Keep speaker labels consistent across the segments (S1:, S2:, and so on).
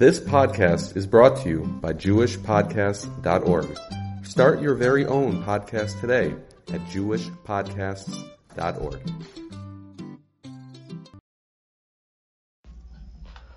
S1: This podcast is brought to you by JewishPodcasts.org. Start your very own podcast today at JewishPodcasts.org.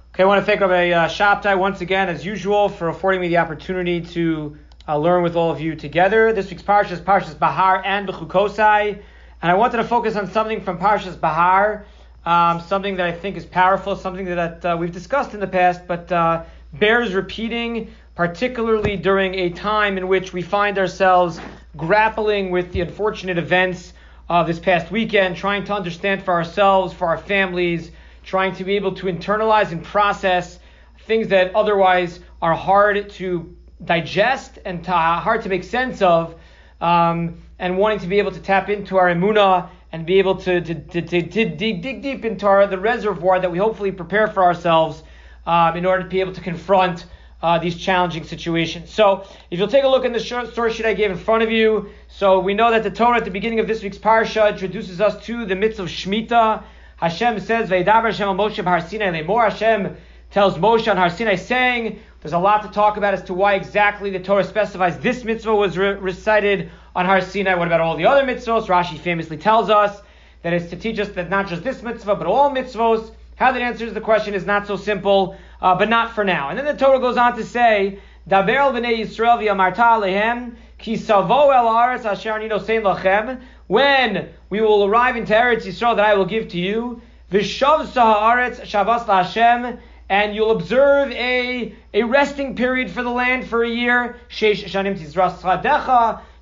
S2: Okay, I want to thank Rabbi uh, Shabtai once again, as usual, for affording me the opportunity to uh, learn with all of you together. This week's parsha is Parshas Bahar and Bechukosai, and I wanted to focus on something from Parshas Bahar, um, something that I think is powerful, something that uh, we've discussed in the past, but uh, bears repeating, particularly during a time in which we find ourselves grappling with the unfortunate events of this past weekend, trying to understand for ourselves, for our families trying to be able to internalize and process things that otherwise are hard to digest and hard to make sense of, um, and wanting to be able to tap into our emuna and be able to, to, to, to, to dig, dig deep into the reservoir that we hopefully prepare for ourselves um, in order to be able to confront uh, these challenging situations. So, if you'll take a look in the source sheet I gave in front of you, so we know that the Torah at the beginning of this week's parsha introduces us to the mitzvah of Shemitah, Hashem says, Veidaber Hashem Moshe Har Sinai Lemor. Hashem tells Moshe on Har Sinai, saying, there's a lot to talk about as to why exactly the Torah specifies this mitzvah was re- recited on Har Sinai. What about all the other mitzvos? Rashi famously tells us that it's to teach us that not just this mitzvah, but all mitzvos. How that answers the question is not so simple, uh, but not for now. And then the Torah goes on to say, Daber Yisrael alehem ki savo el asher lachem when we will arrive into Eretz Yisrael that I will give to you, Vishav Saharetz Shavas Hashem, and you'll observe a, a resting period for the land for a year. Sheish Shanim Tizras.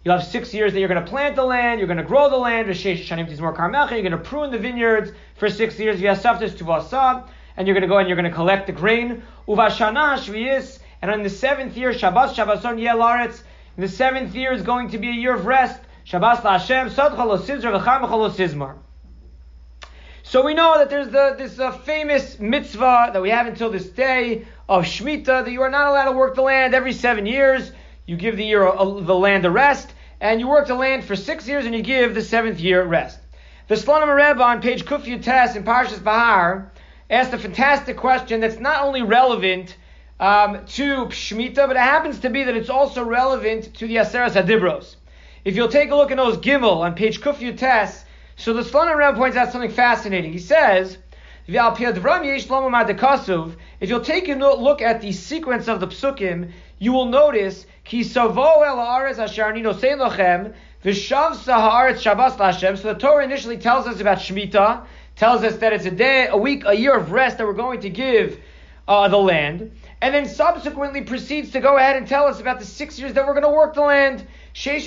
S2: You'll have six years that you're going to plant the land, you're going to grow the land. You're going to prune the vineyards for six years. And you're going to go and you're going to collect the grain. And on the seventh year, Shabbos Shabbason Yelaretz. The seventh year is going to be a year of rest. Shabbos Hashem, Sizmar. So we know that there's the, this uh, famous mitzvah that we have until this day of Shemitah, that you are not allowed to work the land every seven years. You give the year a, the land a rest, and you work the land for six years, and you give the seventh year rest. The Slonim Rebbe on page Kufyu Tes in Parshas Bahar asked a fantastic question that's not only relevant um, to Shemitah, but it happens to be that it's also relevant to the Aseres Adibros. If you'll take a look at those Gimel on page Kufyu Tes, so the Slonim Rebbe points out something fascinating. He says, if you'll take a look at the sequence of the psukim, you will notice ki savo el haaretz asher shabbos lashem. So the Torah initially tells us about Shemitah, tells us that it's a day, a week, a year of rest that we're going to give uh, the land, and then subsequently proceeds to go ahead and tell us about the six years that we're going to work the land. You're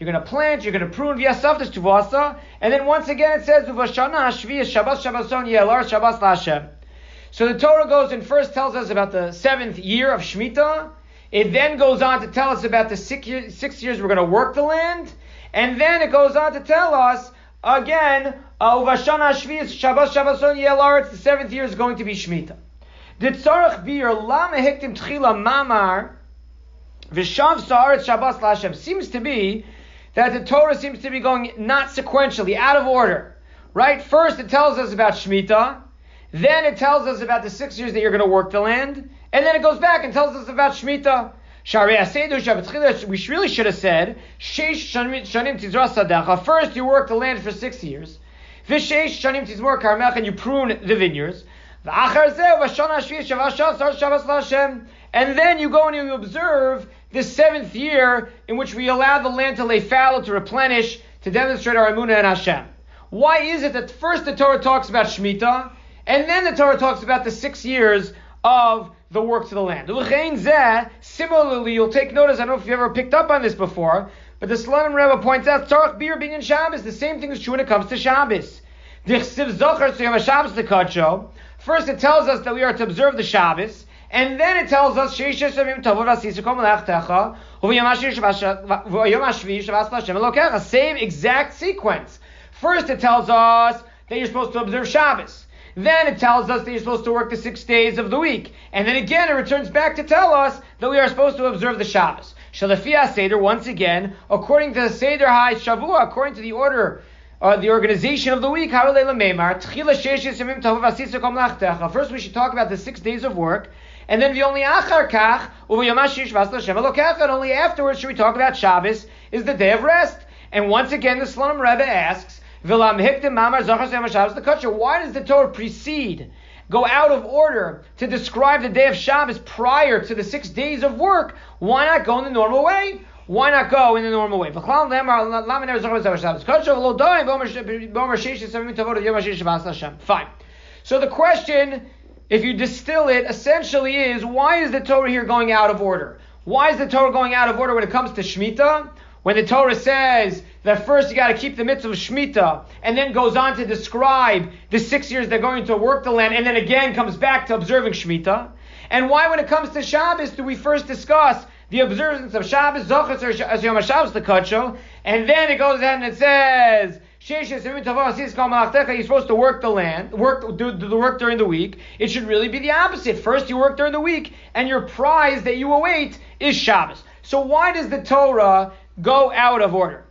S2: going to plant, you're going to prune and then once again it says shabbos shabboson yelar shabbos lashem. So the Torah goes and first tells us about the seventh year of Shemitah. It then goes on to tell us about the six, year, six years we're going to work the land, and then it goes on to tell us again, uh, hashviyas shabbos. It's the seventh year is going to be Shemitah. The tzarech bir lama hiktim tchila mamar v'shav sa'aretz shabbos lashem seems to be that the Torah seems to be going not sequentially, out of order. Right? First it tells us about Shemitah, then it tells us about the six years that you're going to work the land, and then it goes back and tells us about Shemitah. We really should have said, First, you work the land for six years. And you prune the vineyards. And then you go and you observe the seventh year in which we allow the land to lay fallow, to replenish, to demonstrate our Amunah and Hashem. Why is it that first the Torah talks about Shemitah, and then the Torah talks about the six years of the works of the land? Similarly, you'll take notice, I don't know if you've ever picked up on this before, but the Slonim Rebbe points out, Tzarech Bir Binyan Shabbos, the same thing is true when it comes to Shabbos. First, it tells us that we are to observe the Shabbos, and then it tells us same exact sequence. First, it tells us that you're supposed to observe Shabbos. Then it tells us that you're supposed to work the six days of the week. And then again, it returns back to tell us that we are supposed to observe the Shabbos. Shalafia Seder, once again, according to the Seder High Shavua, according to the order uh, the organization of the week. First, we should talk about the six days of work, and then the only and only afterwards should we talk about Shabbos is the day of rest. And once again, the Slonim Rebbe asks, Why does the Torah precede, go out of order to describe the day of Shabbos prior to the six days of work? Why not go in the normal way? Why not go in the normal way? Fine. So the question, if you distill it, essentially is why is the Torah here going out of order? Why is the Torah going out of order when it comes to Shemitah? When the Torah says that first you got to keep the mitzvah of Shemitah, and then goes on to describe the six years they're going to work the land, and then again comes back to observing Shemitah. And why, when it comes to Shabbos, do we first discuss the observance of Shabbos, Zochas or Yom Shabbos, the Kacho, and then it goes ahead and it says, you're supposed to work the land, work do, do the work during the week. It should really be the opposite. First, you work during the week, and your prize that you await is Shabbos. So why does the Torah go out of order?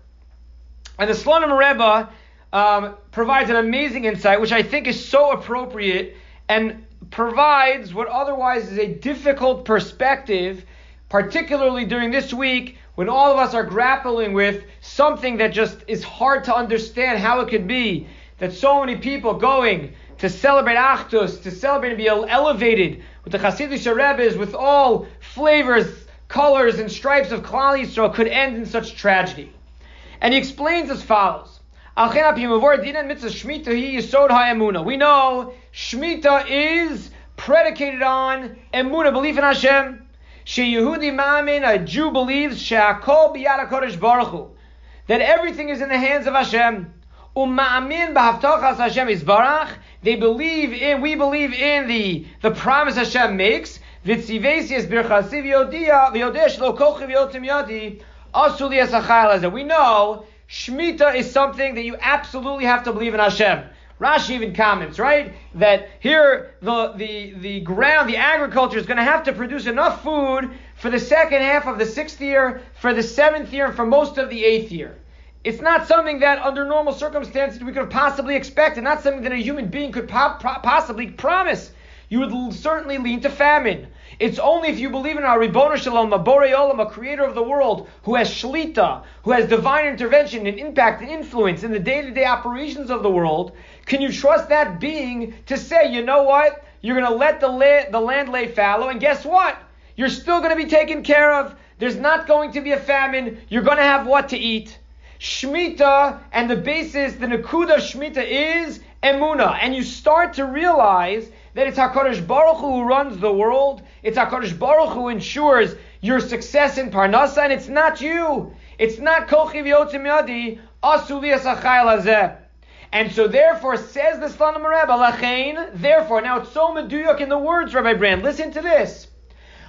S2: And the Slonim Rebbe um, provides an amazing insight, which I think is so appropriate and provides what otherwise is a difficult perspective particularly during this week when all of us are grappling with something that just is hard to understand how it could be that so many people going to celebrate Achdus, to celebrate and be elevated with the Hasidic Rebbe's, with all flavors, colors, and stripes of Klal Yisrael could end in such tragedy. And he explains as follows. We know Shemitah is predicated on emunah, belief in Hashem. Yehudi Mamin, a Jew believes, She'akol biyad HaKodesh Baruch Hu, that everything is in the hands of Hashem. U'ma'amin b'havtochas Hashem izbarach, they believe in, we believe in the, the promise Hashem makes, v'tzivesias birchasiv yodia, v'yodesh lo kochiv yotim yodi, esachayel We know Shemitah is something that you absolutely have to believe in Hashem. Rashi even comments, right, that here the, the, the ground, the agriculture is going to have to produce enough food for the second half of the sixth year, for the seventh year, and for most of the eighth year. It's not something that under normal circumstances we could possibly expected, not something that a human being could po- possibly promise. You would certainly lean to famine. It's only if you believe in our Ribono Shalom, a Borei Olam, a creator of the world, who has shlita, who has divine intervention and impact and influence in the day-to-day operations of the world, can you trust that being to say, you know what? You're going to let the, la- the land lay fallow, and guess what? You're still going to be taken care of. There's not going to be a famine. You're going to have what to eat. Shmita and the basis, the Nakuda of Shmita is Emuna. And you start to realize that it's HaKadosh Baruch Hu who runs the world. It's HaKadosh Baruch Hu who ensures your success in Parnasa, and it's not you. It's not Kochi V'yotzim Yadi, Asuli Hazeh. And so therefore, says the Slonim Rebbe, Lachain, therefore, now it's so meduyok in the words, Rabbi Brand, listen to this.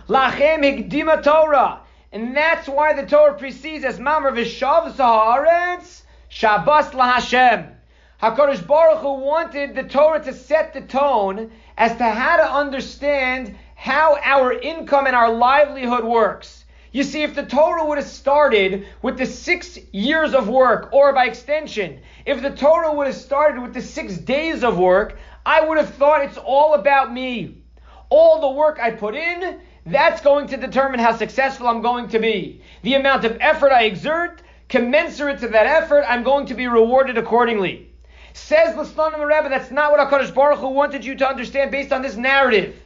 S2: Lachem higdima Torah. And that's why the Torah precedes as Mamar Vishav Zaharetz, Shabbos LaHashem. HaKadosh Baruch Hu wanted the Torah to set the tone as to how to understand how our income and our livelihood works. You see, if the Torah would have started with the six years of work, or by extension, if the Torah would have started with the six days of work, I would have thought it's all about me. All the work I put in, that's going to determine how successful I'm going to be. The amount of effort I exert, commensurate to that effort, I'm going to be rewarded accordingly. Says the Slonim Rebbe, that's not what HaKadosh Baruch Hu wanted you to understand based on this narrative.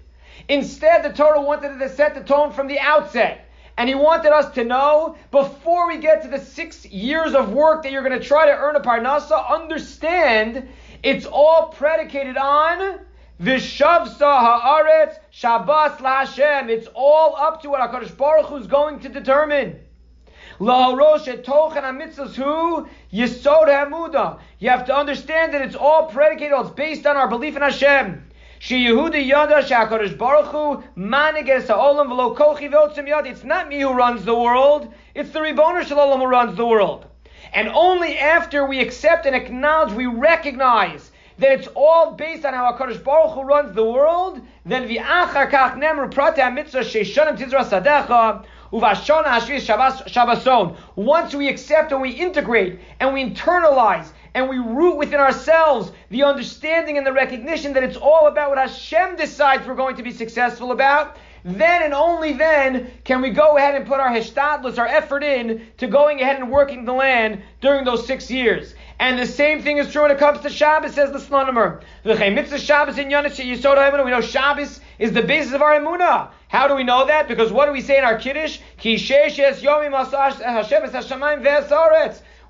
S2: Instead, the Torah wanted to set the tone from the outset. And he wanted us to know, before we get to the six years of work that you're going to try to earn a parnasa, understand it's all predicated on Vishavsa haaretz Shabbos laHashem. It's all up to what HaKadosh Baruch Hu is going to determine. You have to understand that it's all predicated, it's based on our belief in Hashem. It's not me who runs the world. It's the Ribono Shalom who runs the world. And only after we accept and acknowledge, we recognize that it's all based on how HaKadosh Baruch Hu runs the world, then v'achar kach nemru prate mitzvah sheishonim tizra sadecha Once we accept and we integrate and we internalize and we root within ourselves the understanding and the recognition that it's all about what Hashem decides we're going to be successful about, then and only then can we go ahead and put our hishtadlus, our effort in to going ahead and working the land during those six years. And the same thing is true when it comes to Shabbos, says the Slonimer. We know Shabbos is the basis of our emunah. How do we know that? Because what do we say in our Kiddush?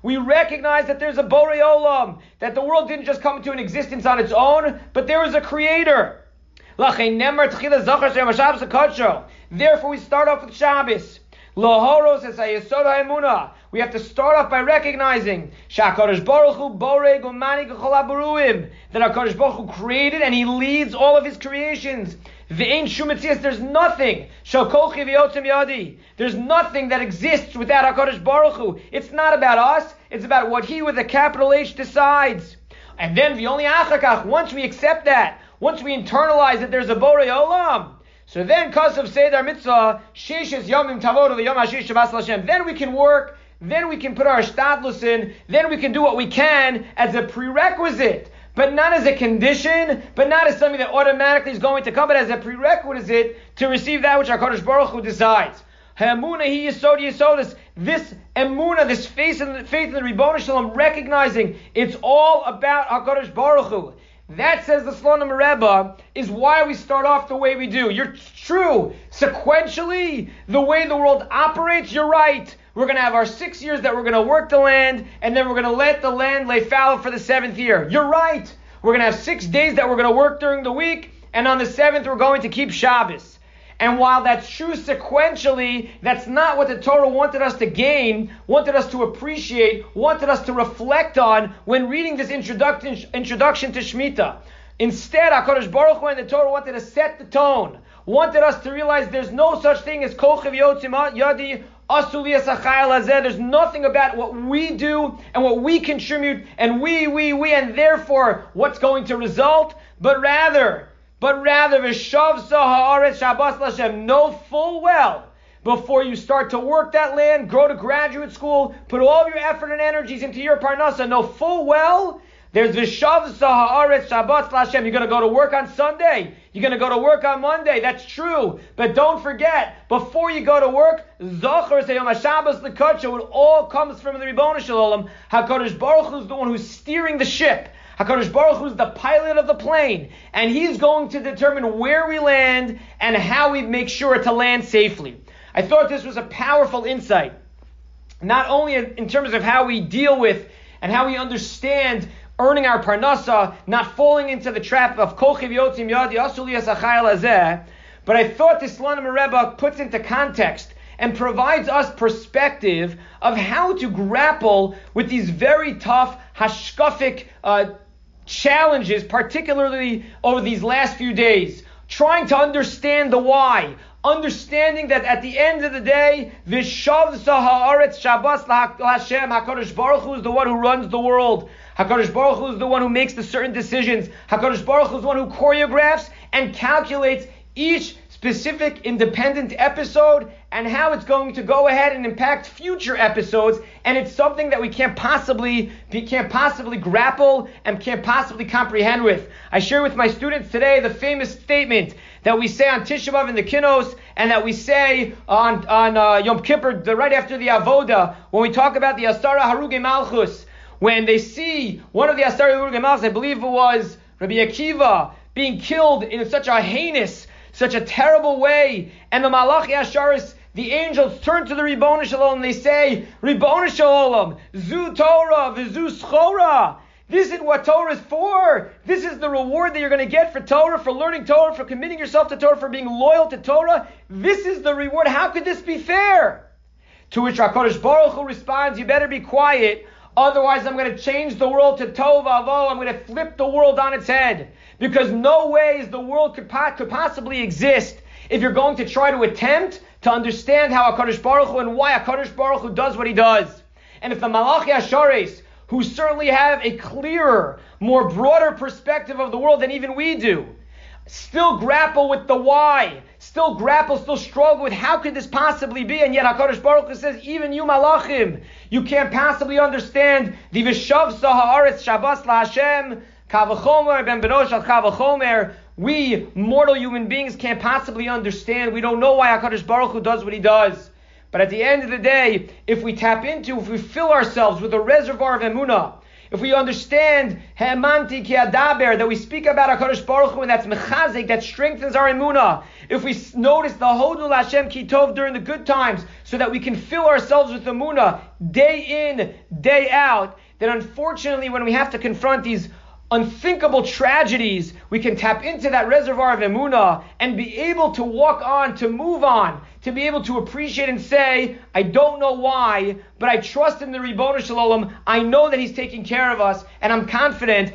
S2: We recognize that there's a Borei Olam, that the world didn't just come into an existence on its own, but there was a creator. Therefore, we start off with Shabbos. We have to start off by recognizing Shakadosh Baruch Hu that Hakadosh Baruch Hu created and He leads all of His creations. There's nothing. There's nothing that exists without Hakadosh Baruch Hu. It's not about us. It's about what He with a capital H decides. And then the only achakach. Once we accept that, once we internalize that there's a borei olam. So then, because of Seder Mitzvah, Sheshes Yomim Tavodu Yom Hashish Hashem, then we can work, then we can put our shtadlus in, then we can do what we can as a prerequisite, but not as a condition, but not as something that automatically is going to come, but as a prerequisite to receive that which our Kodesh Baruch Hu decides. Ha'emuna hi yisod yisodis. This emuna, this faith in the, faith in the Ribbon Shalom, recognizing it's all about HaKadosh Baruch Hu. That says the Slonim Rebbe is why we start off the way we do. You're true. Sequentially, the way the world operates, you're right. We're going to have our six years that we're going to work the land, and then we're going to let the land lay fallow for the seventh year. You're right. We're going to have six days that we're going to work during the week, and on the seventh, we're going to keep Shabbos. And while that's true sequentially, that's not what the Torah wanted us to gain, wanted us to appreciate, wanted us to reflect on when reading this introduction, introduction to Shemitah. Instead, HaKadosh Baruch Hu and the Torah wanted to set the tone, wanted us to realize there's no such thing as Kochev Yotzim Yadi there's nothing about what we do and what we contribute and we, we, we, and therefore what's going to result, but rather but rather. Know full well before you start to work that land, go to graduate school, put all of your effort and energies into your parnasa. Know full well there's v'shav haaretz shabbos lashem. You're going to go to work on Sunday. You're going to go to work on Monday. That's true. But don't forget, before you go to work, Zachar Seyom Shabbos Lekacha, it all comes from the Ribbon Shalom. HaKadosh Baruch Hu is the one who's steering the ship. HaKadosh Baruch Hu is the pilot of the plane, and he's going to determine where we land and how we make sure to land safely. I thought this was a powerful insight, not only in terms of how we deal with and how we understand earning our parnasa, not falling into the trap of kochiv yotzim yadi asuli but I thought this Lanim Rebbe puts into context and provides us perspective of how to grapple with these very tough hashkafic uh, challenges, particularly over these last few days, trying to understand the why, understanding that at the end of the day, Vishav Haaretz Shabbos Hashem, HaKadosh Baruch Hu is the one who runs the world. HaKadosh Baruch Hu is the one who makes the certain decisions. HaKadosh Baruch Hu is the one who choreographs and calculates each specific independent episode and how it's going to go ahead and impact future episodes and it's something that we can't possibly we can't possibly grapple and can't possibly comprehend with. I share with my students today the famous statement that we say on Tisha B'av in the Kinos and that we say on on uh, Yom Kippur the, right after the Avoda when we talk about the Asara Haruge Malchus when they see one of the Asara Haruge Malchus I believe it was Rabbi Akiva being killed in such a heinous such a terrible way. And the Malachi Asharis, the angels turn to the Ribbon Shalom and they say, Ribbon Shalom, Zu Torah, Vizu Schora. This is what Torah is for. This is the reward that you're going to get for Torah, for learning Torah, for committing yourself to Torah, for being loyal to Torah. This is the reward. How could this be fair? To which HaKadosh Baruch Hu responds, you better be quiet, otherwise I'm going to change the world to Tova Avo, I'm going to flip the world on its head. Because no ways the world could, po- could possibly exist if you're going to try to attempt to understand how HaKadosh Baruch Hu and why HaKadosh Baruch Hu does what he does. And if the Malachi Ashares, who certainly have a clearer, more broader perspective of the world than even we do, still grapple with the why, still grapple, still struggle with how could this possibly be, and yet HaKadosh Baruch Hu says, even you Malachim, You can't possibly understand the Vishav Sahaaretz Shabbos La Hashem, Kavachomer, Ben Benosh Kavachomer. We, mortal human beings, can't possibly understand. We don't know why HaKadosh Baruch Hu does what he does. But at the end of the day, if we tap into, if we fill ourselves with a reservoir of emunah, if we understand Hemanti Kiadaber, that we speak about HaKadosh Baruch Hu, and that's Mechazik, that strengthens our emunah. If we notice the Hodul Hashem Kitov during the good times, so that we can fill ourselves with emunah day in, day out, then unfortunately, when we have to confront these unthinkable tragedies, we can tap into that reservoir of emuna and be able to walk on, to move on, to be able to appreciate and say, I don't know why, but I trust in the Ribbon Shalom. I know that He's taking care of us, and I'm confident.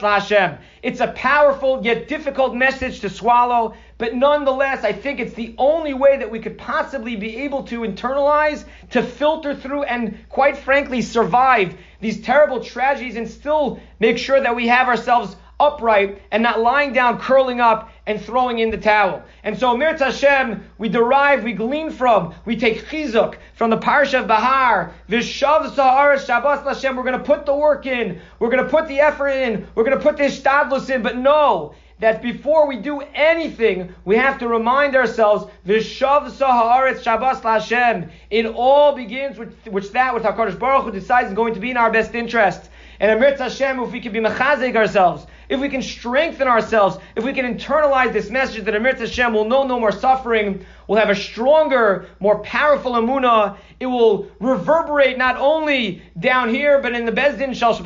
S2: Lashem. It's a powerful yet difficult message to swallow, but nonetheless, I think it's the only way that we could possibly be able to internalize, to filter through, and quite frankly, survive these terrible tragedies and still make sure that we have ourselves upright and not lying down, curling up, and throwing in the towel. And so, Mir Hashem, we derive, we glean from, we take chizuk from the Parsha of Bahar, Vishav Sahar Shabbos Hashem. We're going to put the work in, we're going to put the effort in, we're going to put the shtadlus in, but no, that before we do anything, we have to remind ourselves, Vishav Saharetz Shabbos Hashem. It all begins with which that with HaKadosh Baruch Hu decides is going to be in our best interest. And Amir Hashem, if we can be mechazik ourselves, if we can strengthen ourselves, if we can internalize this message that Amir Hashem will know no more suffering, will have a stronger, more powerful amuna. It will reverberate not only down here, but in the Bezdin Shal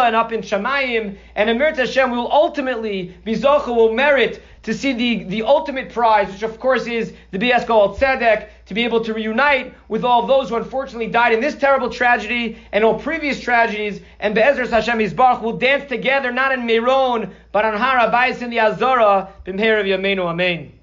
S2: and up in Shamayim. And Amir Hashem will ultimately, Bizocha will merit to see the, the ultimate prize, which of course is the Bias Goel Tzedek, to be able to reunite with all those who unfortunately died in this terrible tragedy and all previous tragedies. And Be'ezras Hashem Yisbarach will dance together, not in Meron, but on Har HaBayis in the Azara, B'mher of Yameinu Amen.